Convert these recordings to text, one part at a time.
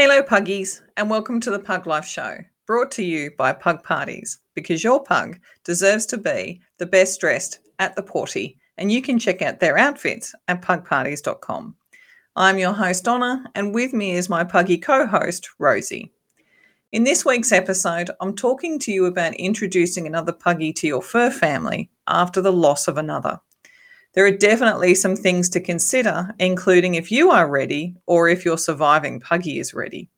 Hello, puggies, and welcome to the Pug Life Show, brought to you by Pug Parties, because your pug deserves to be the best dressed at the pawty, and you can check out their outfits at pugparties.com. I'm your host, Donna, and with me is my puggy co host, Rosie. In this week's episode, I'm talking to you about introducing another puggy to your fur family after the loss of another. There are definitely some things to consider, including if you are ready or if your surviving puggy is ready.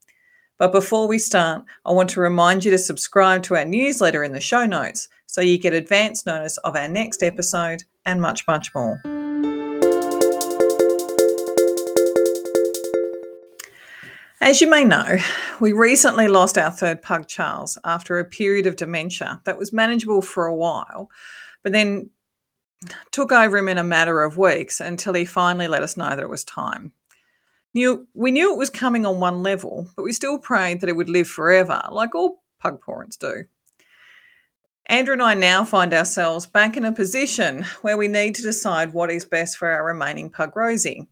But before we start, I want to remind you to subscribe to our newsletter in the show notes so you get advance notice of our next episode and much, much more. As you may know, we recently lost our third pug, Charles, after a period of dementia that was manageable for a while, but then took over him in a matter of weeks until he finally let us know that it was time. We knew it was coming on one level, but we still prayed that it would live forever, like all pug parents do. Andrew and I now find ourselves back in a position where we need to decide what is best for our remaining pug Rosie.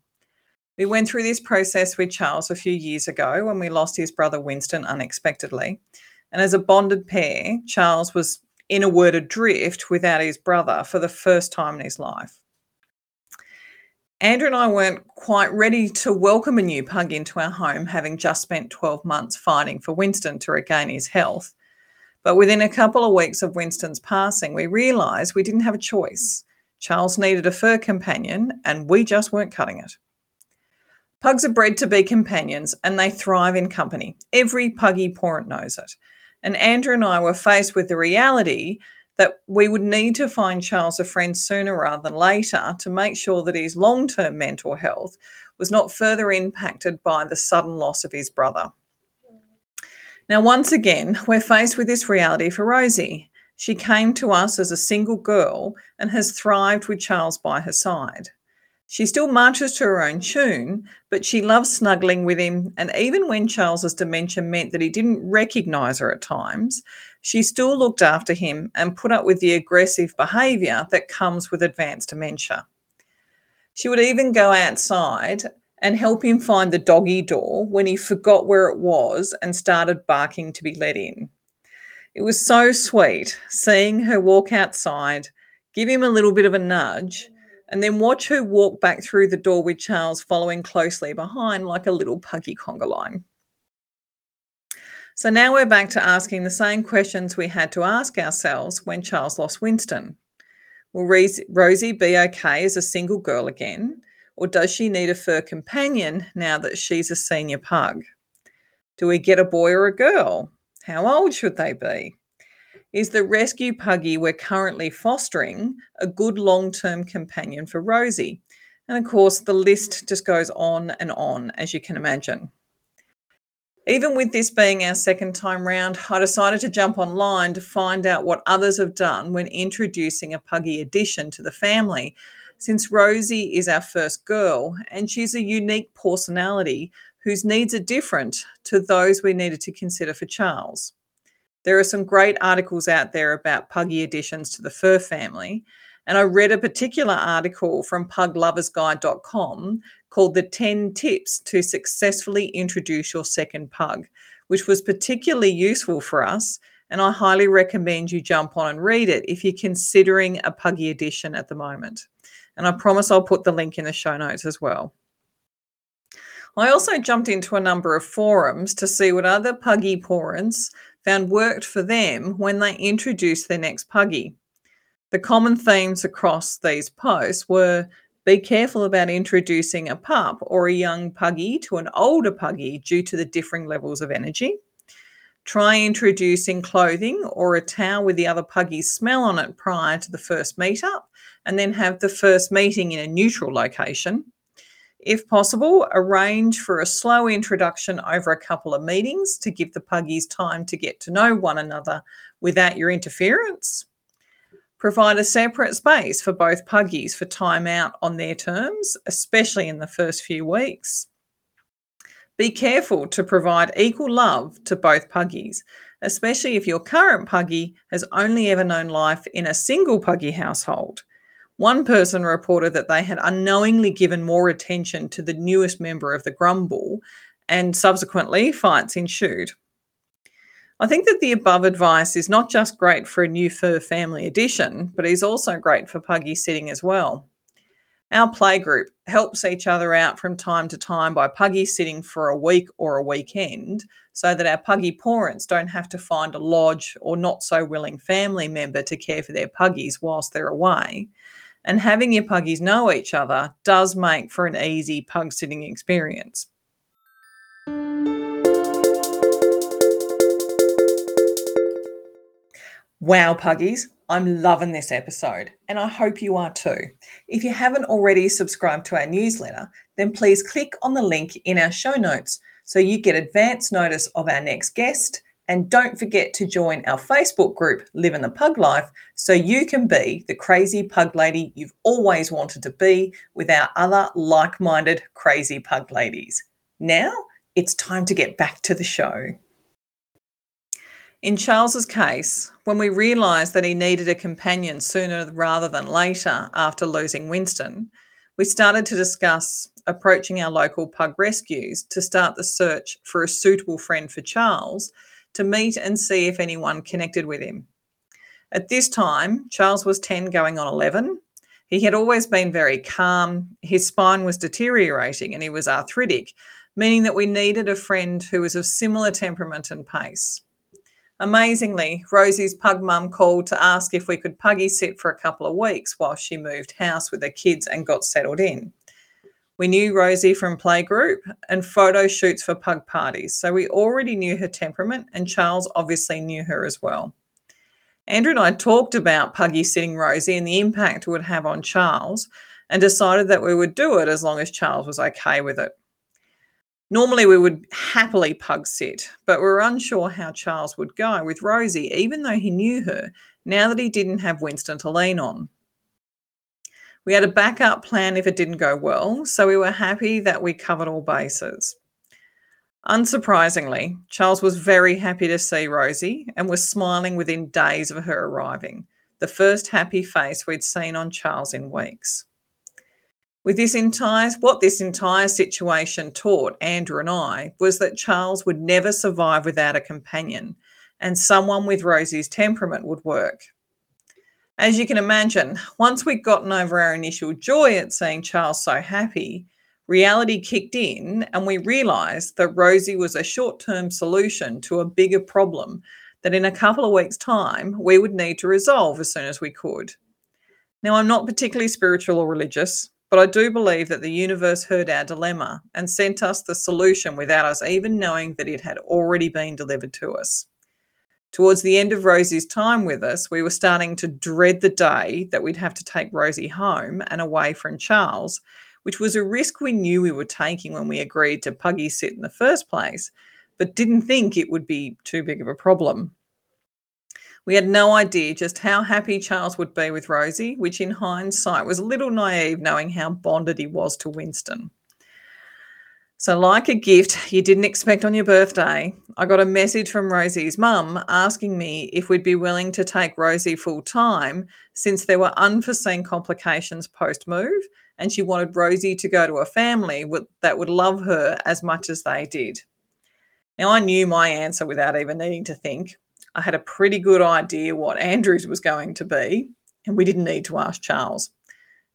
We went through this process with Charles a few years ago when we lost his brother Winston unexpectedly. And as a bonded pair, Charles was in a word adrift without his brother for the first time in his life. Andrew and I weren't quite ready to welcome a new pug into our home, having just spent 12 months fighting for Winston to regain his health. But within a couple of weeks of Winston's passing, we realised we didn't have a choice. Charles needed a fur companion, and we just weren't cutting it. Pugs are bred to be companions and they thrive in company. Every puggy parent knows it. And Andrew and I were faced with the reality that we would need to find Charles a friend sooner rather than later to make sure that his long term mental health was not further impacted by the sudden loss of his brother. Now, once again, we're faced with this reality for Rosie. She came to us as a single girl and has thrived with Charles by her side. She still marches to her own tune, but she loves snuggling with him. And even when Charles's dementia meant that he didn't recognize her at times, she still looked after him and put up with the aggressive behavior that comes with advanced dementia. She would even go outside and help him find the doggy door when he forgot where it was and started barking to be let in. It was so sweet seeing her walk outside, give him a little bit of a nudge and then watch her walk back through the door with Charles following closely behind like a little puggy conga line. So now we're back to asking the same questions we had to ask ourselves when Charles lost Winston. Will Rosie be okay as a single girl again, or does she need a fur companion now that she's a senior pug? Do we get a boy or a girl? How old should they be? Is the rescue puggy we're currently fostering a good long term companion for Rosie? And of course, the list just goes on and on, as you can imagine. Even with this being our second time round, I decided to jump online to find out what others have done when introducing a puggy addition to the family, since Rosie is our first girl and she's a unique personality whose needs are different to those we needed to consider for Charles. There are some great articles out there about puggy additions to the fur family. And I read a particular article from pugloversguide.com called The 10 Tips to Successfully Introduce Your Second Pug, which was particularly useful for us. And I highly recommend you jump on and read it if you're considering a puggy addition at the moment. And I promise I'll put the link in the show notes as well. I also jumped into a number of forums to see what other puggy parents found worked for them when they introduced their next puggy. The common themes across these posts were be careful about introducing a pup or a young puggy to an older puggy due to the differing levels of energy. Try introducing clothing or a towel with the other puggy's smell on it prior to the first meetup, and then have the first meeting in a neutral location. If possible, arrange for a slow introduction over a couple of meetings to give the puggies time to get to know one another without your interference. Provide a separate space for both puggies for time out on their terms, especially in the first few weeks. Be careful to provide equal love to both puggies, especially if your current puggy has only ever known life in a single puggy household. One person reported that they had unknowingly given more attention to the newest member of the grumble and subsequently fights ensued. I think that the above advice is not just great for a new fur family addition, but is also great for puggy sitting as well. Our playgroup helps each other out from time to time by puggy sitting for a week or a weekend so that our puggy parents don't have to find a lodge or not so willing family member to care for their puggies whilst they're away. And having your puggies know each other does make for an easy pug sitting experience. Wow, puggies, I'm loving this episode, and I hope you are too. If you haven't already subscribed to our newsletter, then please click on the link in our show notes so you get advance notice of our next guest. And don't forget to join our Facebook group, Living the Pug Life, so you can be the crazy pug lady you've always wanted to be with our other like minded crazy pug ladies. Now it's time to get back to the show. In Charles's case, when we realised that he needed a companion sooner rather than later after losing Winston, we started to discuss approaching our local pug rescues to start the search for a suitable friend for Charles to meet and see if anyone connected with him. At this time, Charles was 10 going on 11. He had always been very calm, his spine was deteriorating, and he was arthritic, meaning that we needed a friend who was of similar temperament and pace. Amazingly, Rosie's pug mum called to ask if we could puggy sit for a couple of weeks while she moved house with the kids and got settled in. We knew Rosie from playgroup and photo shoots for pug parties, so we already knew her temperament, and Charles obviously knew her as well. Andrew and I talked about puggy sitting Rosie and the impact it would have on Charles, and decided that we would do it as long as Charles was okay with it. Normally, we would happily pug sit, but we were unsure how Charles would go with Rosie, even though he knew her, now that he didn't have Winston to lean on. We had a backup plan if it didn't go well, so we were happy that we covered all bases. Unsurprisingly, Charles was very happy to see Rosie and was smiling within days of her arriving, the first happy face we'd seen on Charles in weeks. With this entire, what this entire situation taught Andrew and I was that Charles would never survive without a companion, and someone with Rosie's temperament would work. As you can imagine, once we'd gotten over our initial joy at seeing Charles so happy, reality kicked in and we realised that Rosie was a short term solution to a bigger problem that in a couple of weeks' time we would need to resolve as soon as we could. Now, I'm not particularly spiritual or religious, but I do believe that the universe heard our dilemma and sent us the solution without us even knowing that it had already been delivered to us. Towards the end of Rosie's time with us, we were starting to dread the day that we'd have to take Rosie home and away from Charles, which was a risk we knew we were taking when we agreed to puggy sit in the first place, but didn't think it would be too big of a problem. We had no idea just how happy Charles would be with Rosie, which in hindsight was a little naive knowing how bonded he was to Winston. So, like a gift you didn't expect on your birthday, I got a message from Rosie's mum asking me if we'd be willing to take Rosie full time since there were unforeseen complications post move and she wanted Rosie to go to a family that would love her as much as they did. Now, I knew my answer without even needing to think. I had a pretty good idea what Andrews was going to be, and we didn't need to ask Charles.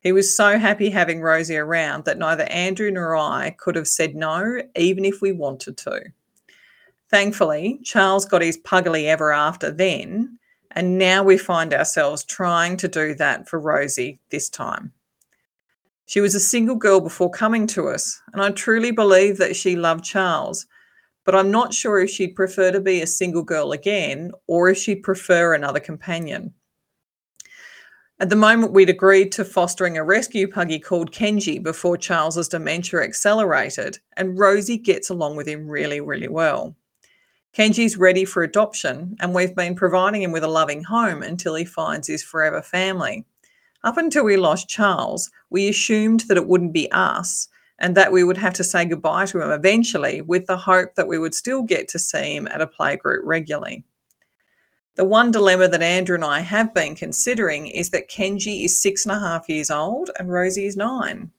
He was so happy having Rosie around that neither Andrew nor I could have said no, even if we wanted to. Thankfully, Charles got his puggly ever after then, and now we find ourselves trying to do that for Rosie this time. She was a single girl before coming to us, and I truly believe that she loved Charles but I'm not sure if she'd prefer to be a single girl again or if she'd prefer another companion. At the moment, we'd agreed to fostering a rescue puggy called Kenji before Charles's dementia accelerated, and Rosie gets along with him really, really well. Kenji's ready for adoption, and we've been providing him with a loving home until he finds his forever family. Up until we lost Charles, we assumed that it wouldn't be us, and that we would have to say goodbye to him eventually with the hope that we would still get to see him at a playgroup regularly. The one dilemma that Andrew and I have been considering is that Kenji is six and a half years old and Rosie is nine.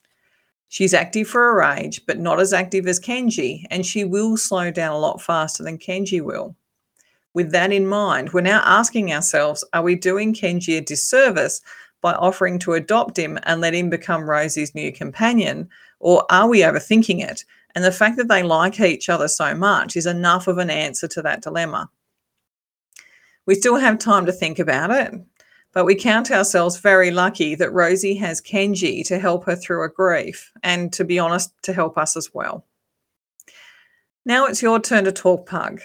She's active for her age, but not as active as Kenji, and she will slow down a lot faster than Kenji will. With that in mind, we're now asking ourselves are we doing Kenji a disservice by offering to adopt him and let him become Rosie's new companion, or are we overthinking it? And the fact that they like each other so much is enough of an answer to that dilemma. We still have time to think about it, but we count ourselves very lucky that Rosie has Kenji to help her through her grief and, to be honest, to help us as well. Now it's your turn to talk, Pug.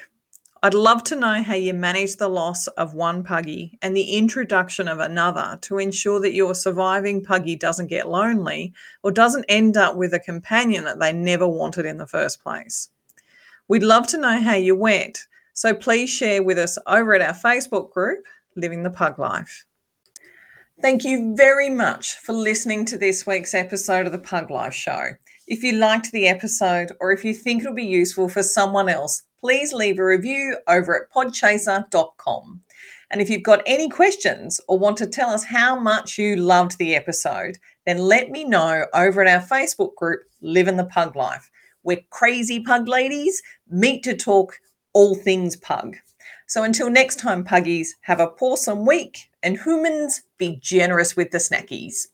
I'd love to know how you manage the loss of one puggy and the introduction of another to ensure that your surviving puggy doesn't get lonely or doesn't end up with a companion that they never wanted in the first place. We'd love to know how you went, so please share with us over at our Facebook group, Living the Pug Life. Thank you very much for listening to this week's episode of the Pug Life Show. If you liked the episode or if you think it'll be useful for someone else, please leave a review over at podchaser.com. And if you've got any questions or want to tell us how much you loved the episode, then let me know over at our Facebook group, Living the Pug Life, where crazy pug ladies meet to talk all things pug. So until next time, puggies, have a pawsome week and humans be generous with the snackies.